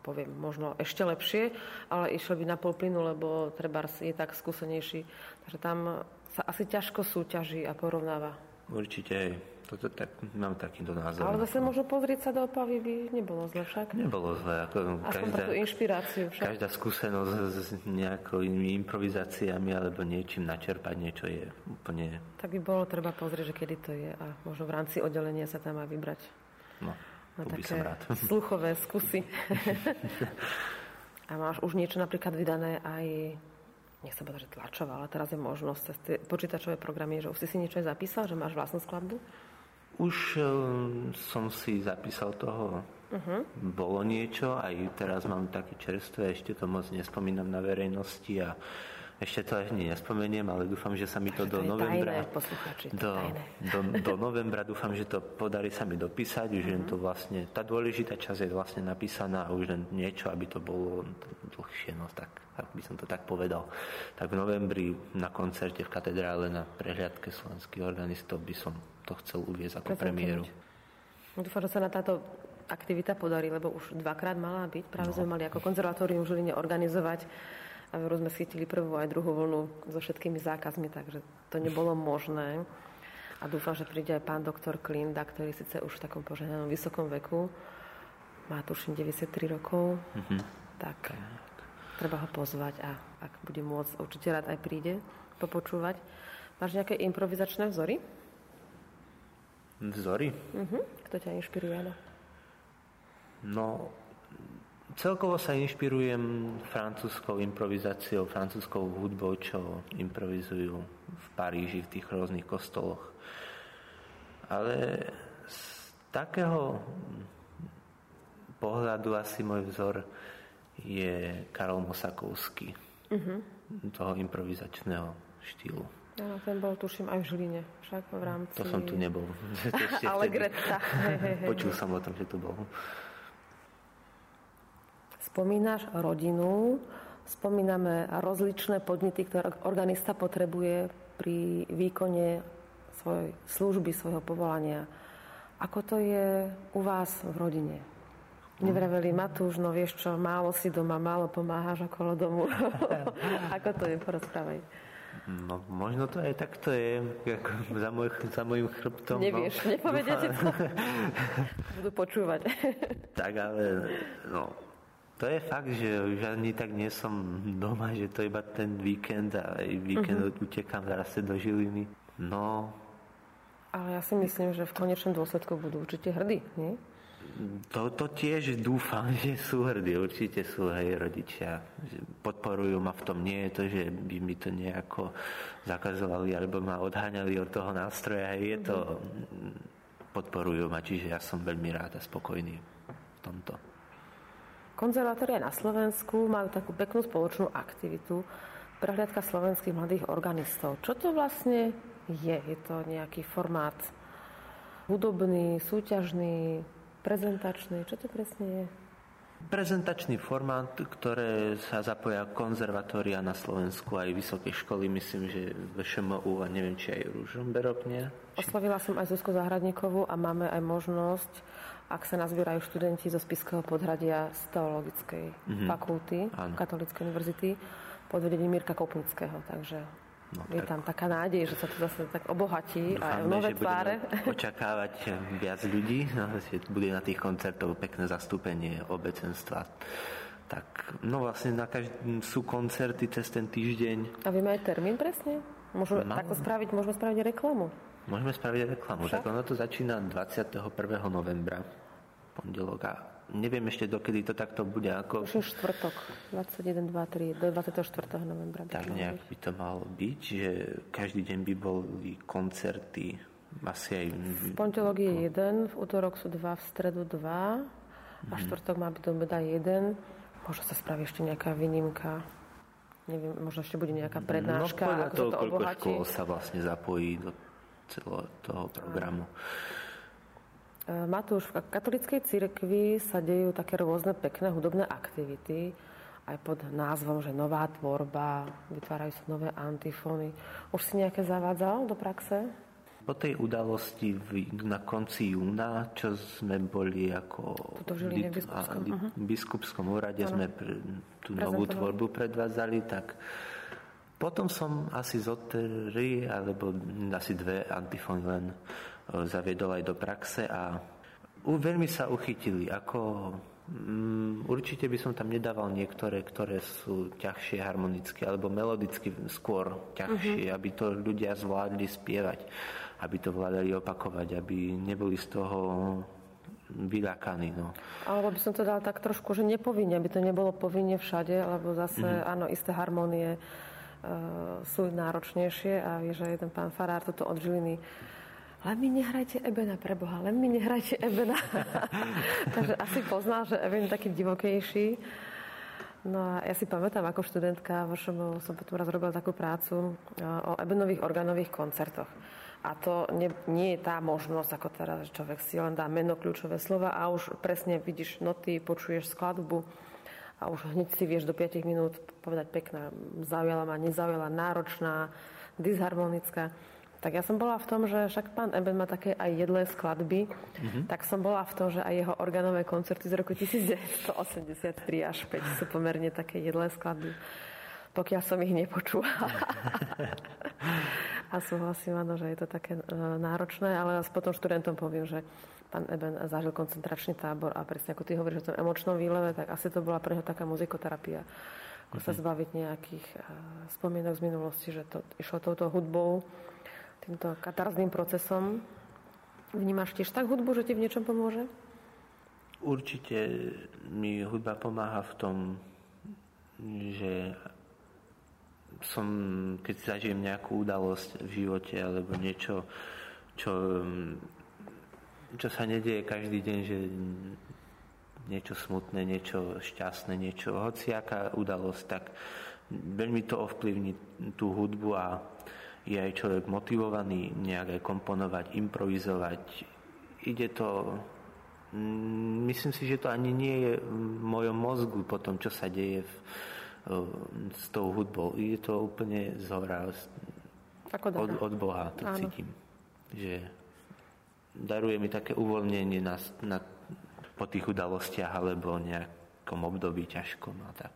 poviem, možno ešte lepšie, ale išiel by na pol plynu, lebo treba je tak skúsenejší. Takže tam sa asi ťažko súťaží a porovnáva. Určite, hej. Toto tak, mám takýto názor. Ale zase možno pozrieť sa do opavy by nebolo zle však. Nebolo zle. Ako Aspoň každá, inšpiráciu však. Každá skúsenosť s nejakými improvizáciami alebo niečím načerpať niečo je úplne... Tak by bolo treba pozrieť, že kedy to je a možno v rámci oddelenia sa tam má vybrať. No, na také by som rád. sluchové skúsy. a máš už niečo napríklad vydané aj nechcem povedať, že tlačová, ale teraz je možnosť cez tie počítačové programy, že už si si niečo aj zapísal, že máš vlastnú skladbu? Už uh, som si zapísal toho. Uh-huh. Bolo niečo, aj teraz mám také čerstvé, ešte to moc nespomínam na verejnosti a ešte to ani nespomeniem, ale dúfam, že sa mi to, to do novembra... Tajné, do, do, do novembra dúfam, že to podarí sa mi dopísať, už len to vlastne... Tá dôležitá časť je vlastne napísaná a už len niečo, aby to bolo dlhšie, no tak, ak by som to tak povedal. Tak v novembri na koncerte v katedrále na prehliadke slovenských organistov by som to chcel uviezť ako premiéru. Dúfam, že sa na táto aktivita podarí, lebo už dvakrát mala byť. Práve no. sme mali ako konzervatórium v Žiline organizovať a veru sme chytili prvú aj druhú vlnu so všetkými zákazmi, takže to nebolo možné. A dúfam, že príde aj pán doktor Klinda, ktorý síce už v takom požehnanom vysokom veku, má tuším 93 rokov, mm-hmm. tak treba ho pozvať a ak bude môcť, určite rád aj príde popočúvať. Máš nejaké improvizačné vzory? Vzory? Uh-huh. Kto ťa inšpiruje? No, celkovo sa inšpirujem francúzskou improvizáciou, francúzskou hudbou, čo improvizujú v Paríži, v tých rôznych kostoloch. Ale z takého pohľadu asi môj vzor je Karol Mosakovský. Uh-huh. Toho improvizačného štýlu. Áno, ten bol, tuším, aj v Žiline, však v rámci... To som tu nebol. Ale Greta. Počul som o tom, že tu bol. Spomínaš rodinu, spomíname rozličné podnety, ktoré organista potrebuje pri výkone svojej služby, svojho povolania. Ako to je u vás v rodine? Nevraveli, Matúš, no vieš čo, málo si doma, málo pomáhaš okolo domu. Ako to je, porozprávaj. No, možno to aj takto je, ako za, môj, za môjim chrbtom. Nevieš, no, nepovedia ti to. Budú počúvať. tak ale, no, to je fakt, že už ani tak nie som doma, že to iba ten víkend a víkend uh-huh. utekám zase do Žiliny. No. Ale ja si myslím, že v konečnom dôsledku budú určite hrdí, nie? To, to tiež dúfam, že sú hrdí, určite sú aj rodičia. Podporujú ma v tom. Nie je to, že by mi to nejako zakazovali alebo ma odháňali od toho nástroja. Je to, uh-huh. podporujú ma, čiže ja som veľmi rád a spokojný v tomto. Konzervatória na Slovensku majú takú peknú spoločnú aktivitu prehliadka slovenských mladých organistov. Čo to vlastne je? Je to nejaký formát hudobný, súťažný, prezentačný? Čo to presne je? Prezentačný formát, ktoré sa zapoja konzervatória na Slovensku aj vysoké školy, myslím, že VŠMU a neviem, či aj Ružomberok, nie? Oslovila som aj Zuzko Zahradníkovú a máme aj možnosť ak sa nazbierajú študenti zo Spiského podhradia z teologickej mm-hmm. fakulty Áno. Katolíckej univerzity pod vedením Mirka Kopnického. Takže No, je tak. tam taká nádej, že sa to zase tak obohatí a nové že tváre. očakávať viac ľudí, no, že bude na tých koncertov pekné zastúpenie obecenstva. Tak, no vlastne na každý, sú koncerty cez ten týždeň. A vy máte termín presne? Môžeme no. takto spraviť, môžeme spraviť reklamu. Môžeme spraviť reklamu. Však? Tak ono to začína 21. novembra, pondelok a neviem ešte dokedy to takto bude. Ako... Už je štvrtok, 21, 2, 3, do 24. novembra. Tak nejak by to malo byť, že každý deň by boli koncerty, asi aj... V pondelok je jeden, v útorok sú dva, v stredu dva a mhm. štvrtok má byť do obeda jeden. Možno sa spraví ešte nejaká výnimka. Neviem, možno ešte bude nejaká prednáška, no, ako toho, sa to obohatí. sa vlastne zapojí do celého toho programu. E, Matúš, v katolickej cirkvi sa dejú také rôzne pekné hudobné aktivity, aj pod názvom, že nová tvorba, vytvárajú sa nové antifóny. Už si nejaké zavádzal do praxe? Po tej udalosti v, na konci júna, čo sme boli ako v biskupskom. A, uh-huh. biskupskom úrade, ano. sme pre, tú novú tvorbu predvádzali, tak potom som asi zo tri alebo asi dve antifóny len e, zaviedol aj do praxe a veľmi sa uchytili. Ako, um, určite by som tam nedával niektoré, ktoré sú ťažšie harmonicky alebo melodicky skôr ťažšie, uh-huh. aby to ľudia zvládli spievať, aby to vládali opakovať, aby neboli z toho vyľakaní. No. Alebo by som to dal tak trošku, že nepovinne, aby to nebolo povinne všade, lebo zase, mm. áno, isté harmonie sú náročnejšie a vie, že jeden pán Farár toto od Žiliny len mi nehrajte Ebena pre Boha, len mi nehrajte Ebena. Takže asi poznal, že Eben je taký divokejší. No a ja si pamätám, ako študentka vašom som potom raz robila takú prácu o Ebenových organových koncertoch. A to nie, nie je tá možnosť, ako teraz človek si len dá meno, kľúčové slova a už presne vidíš noty, počuješ skladbu a už hneď si vieš do 5 minút povedať pekná, zaujala ma, nezaujala, náročná, disharmonická. Tak ja som bola v tom, že však pán Eben má také aj jedlé skladby, mm-hmm. tak som bola v tom, že aj jeho organové koncerty z roku 1983 až 5 sú pomerne také jedlé skladby pokiaľ som ich nepočula. a súhlasím, áno, že je to také e, náročné, ale potom študentom poviem, že pán Eben zažil koncentračný tábor a presne ako ty hovoríš o tom emočnom výleve, tak asi to bola pre neho taká muzikoterapia. Ako sa mhm. zbaviť nejakých uh, spomienok z minulosti, že to išlo touto hudbou, týmto katarzným procesom. Vnímaš tiež tak hudbu, že ti v niečom pomôže? Určite mi hudba pomáha v tom, že som, keď zažijem nejakú udalosť v živote alebo niečo, čo čo sa nedieje každý deň, že niečo smutné, niečo šťastné, niečo, hociaká udalosť, tak veľmi to ovplyvní tú hudbu a je aj človek motivovaný nejak aj komponovať, improvizovať. Ide to... Myslím si, že to ani nie je v mojom mozgu po tom, čo sa deje v, s tou hudbou. Je to úplne z hora, od, od Boha to Áno. cítim. Že daruje mi také uvoľnenie na, na, po tých udalostiach alebo nejakom období ťažkom a tak.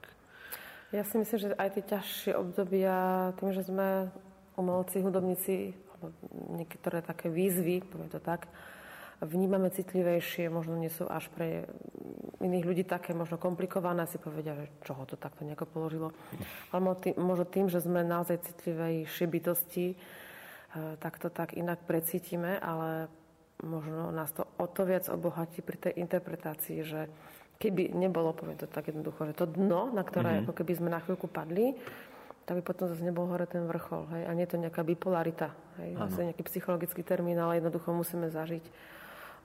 Ja si myslím, že aj tie ťažšie obdobia, tým, že sme umelci, hudobníci, alebo niektoré také výzvy, poviem to tak, vnímame citlivejšie, možno nie sú až pre iných ľudí také možno komplikované, si povedia, že čo ho to takto nejako položilo. Ale možno tým, že sme naozaj citlivejšie bytosti, eh, tak to tak inak precítime, ale možno nás to o to viac obohatí pri tej interpretácii, že keby nebolo, poviem to tak jednoducho, že to dno, na ktoré mm-hmm. ako keby sme na chvíľku padli, tak by potom zase nebol hore ten vrchol. Hej? A nie je to nejaká bipolarita. Hej? Zase nejaký psychologický termín, ale jednoducho musíme zažiť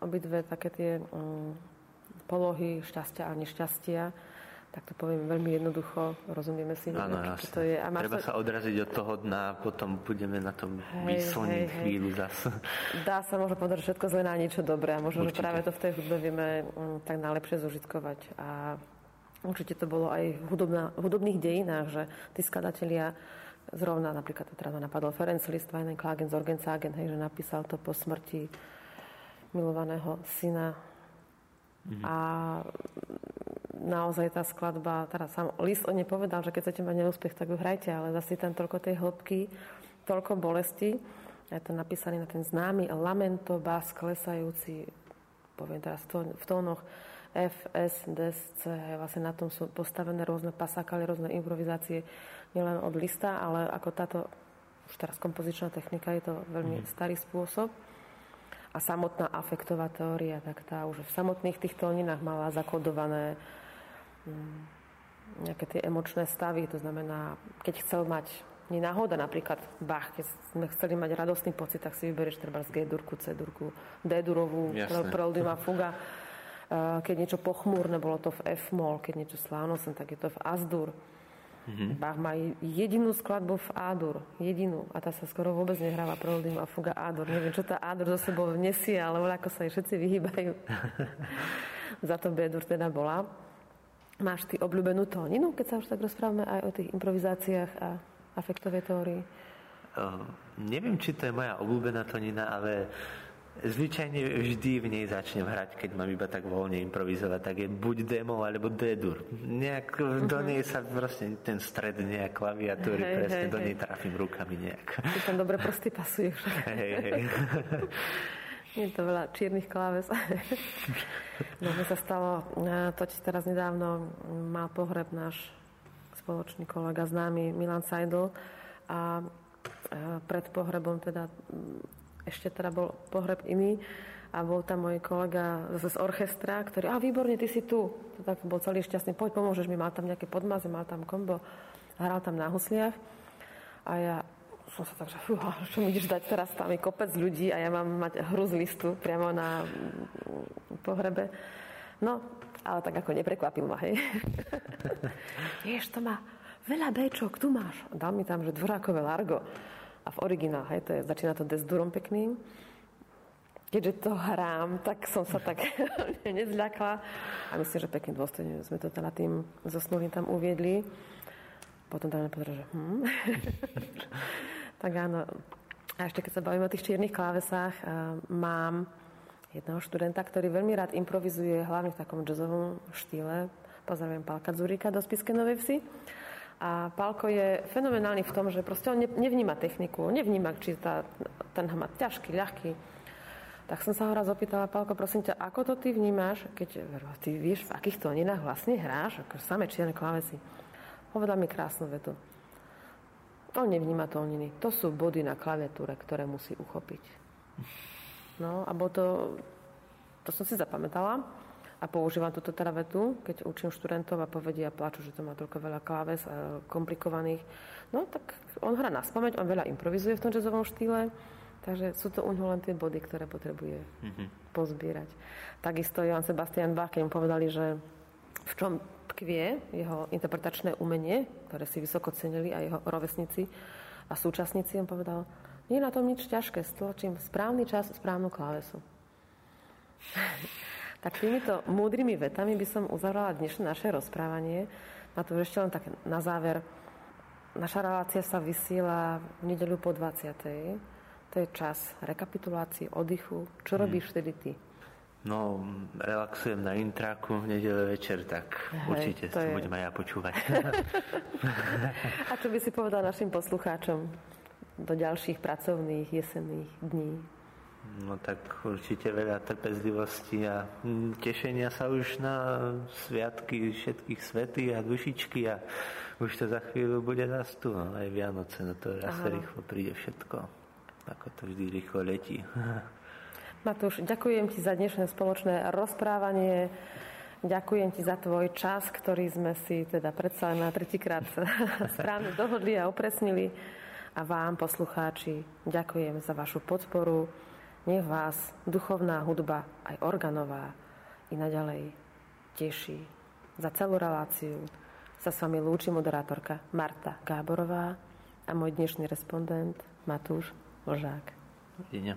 obidve také tie um, polohy šťastia a nešťastia tak to poviem veľmi jednoducho, rozumieme si, Áno, čo to je. A Treba to... sa odraziť od toho dna a potom budeme na tom vyslniť chvíľu zase. Dá sa možno povedať všetko zle na niečo dobré a možno, určite. že práve to v tej hudbe vieme um, tak najlepšie zožitkovať. A určite to bolo aj hudobná, v hudobných dejinách, že tí skladatelia zrovna napríklad teraz ma napadol Ferenc Liszt, Weinen Klagen, Zorgensagen, hej, že napísal to po smrti milovaného syna. Mm-hmm. A naozaj tá skladba, teda sám Lis o nepovedal, že keď chcete mať neúspech, tak ju hrajte, ale zase tam toľko tej hĺbky, toľko bolesti. Je to napísaný na ten známy lamento, bás klesajúci, poviem teraz v tónoch F, S, D, C. Vlastne na tom sú postavené rôzne pasákaly, rôzne improvizácie, nielen od lista, ale ako táto už teraz kompozičná technika, je to veľmi mm. starý spôsob. A samotná afektová teória, tak tá už v samotných tých tóninách mala zakodované nejaké tie emočné stavy. To znamená, keď chcel mať nie náhoda, napríklad Bach, keď sme chceli mať radostný pocit, tak si vyberieš treba z G-durku, C-durku, D-durovú, preludium a fuga. Eh, keď niečo pochmúrne, bolo to v F-moll, keď niečo slávnostné, tak je to v As-dur. Mm-hmm. Bach má jedinú skladbu v A-dur, jedinú. A tá sa skoro vôbec nehráva preludium a fuga A-dur. Neviem, čo tá A-dur zo sebou nesie, ale ako sa jej všetci vyhýbajú. Za to B-dur teda bola. Máš ty obľúbenú tóninu, keď sa už tak rozprávame aj o tých improvizáciách a afektovej teórii? Uh, neviem, či to je moja obľúbená tónina, ale zvyčajne vždy v nej začnem hrať, keď mám iba tak voľne improvizovať, tak je buď demo alebo D-dur. Nejak uh-huh. do mhm. nej sa proste ten stred nejak klaviatúry, hey, presne hey, do nej trafím rukami nejak. Ty tam dobre prsty pasuješ. Hej, hej. Je to veľa čiernych kláves. no, mi sa stalo, totiž teraz nedávno má pohreb náš spoločný kolega známy Milan Seidl a pred pohrebom teda ešte teda bol pohreb iný a bol tam môj kolega zase z orchestra, ktorý, a výborne, ty si tu. To tak bol celý šťastný, poď, pomôžeš mi, mal tam nejaké podmazy, mal tam kombo, hral tam na husliach. A ja som sa tak, že fúha, čo mi ideš dať teraz, tam je kopec ľudí a ja mám mať hru z listu priamo na mm, pohrebe. No, ale tak ako neprekvapil ma, hej. Vieš, to má veľa Bčok, tu máš. Dal mi tam, že dvorákové largo. A v originál, hej, to je, začína to desdurom pekným. Keďže to hrám, tak som sa tak nezľakla. A myslím, že pekne dôstojne sme to teda tým zosnulým tam uviedli. Potom tam nepovedal, že hm. Tak áno. A ešte keď sa bavíme o tých čiernych klávesách, mám jedného študenta, ktorý veľmi rád improvizuje, hlavne v takom jazzovom štýle. Pozdravujem Pálka Zurika do Spiske Novej Vsi. A Pálko je fenomenálny v tom, že proste on nevníma techniku, nevníma, či tá, ten hmat ťažký, ľahký. Tak som sa ho raz opýtala, Pálko, prosím ťa, ako to ty vnímaš, keď ty vieš, v akých tóninách vlastne hráš, ako samé čierne klávesy. Povedal mi krásnu vetu. On nevníma tóniny. To sú body na klaviatúre, ktoré musí uchopiť. No a bolo to, to som si zapamätala a používam túto teda vetu, keď učím študentov a povedia, plaču, že to má toľko veľa kláves a komplikovaných. No tak on hrá na spameť, on veľa improvizuje v tom jazzovom štýle, takže sú to u len tie body, ktoré potrebuje mm-hmm. pozbierať. Takisto Johan Sebastian Bach, keď mu povedali, že v čom tkvie jeho interpretačné umenie, ktoré si vysoko cenili a jeho rovesníci a súčasníci, on povedal, nie je na tom nič ťažké, stlačím správny čas, správnu klávesu. Tak týmito múdrymi vetami by som uzavrala dnešné naše rozprávanie. Na to ešte len tak na záver. Naša relácia sa vysiela v nedeľu po 20. To je čas rekapitulácie, oddychu. Čo hmm. robíš vtedy ty? No, relaxujem na intraku v nedele večer, tak Hej, určite to je... budem aj ja počúvať. A čo by si povedal našim poslucháčom do ďalších pracovných jesenných dní? No tak určite veľa trpezlivosti a tešenia sa už na sviatky všetkých svety a dušičky a už to za chvíľu bude raz tu, no, aj Vianoce, no to raz rýchlo príde všetko, ako to vždy rýchlo letí. Matúš, ďakujem ti za dnešné spoločné rozprávanie. Ďakujem ti za tvoj čas, ktorý sme si teda predsa na tretíkrát správne dohodli a opresnili. A vám, poslucháči, ďakujem za vašu podporu. Nech vás duchovná hudba, aj organová, i naďalej teší. Za celú reláciu sa s vami lúči moderátorka Marta Gáborová a môj dnešný respondent Matúš Ložák. Videnia.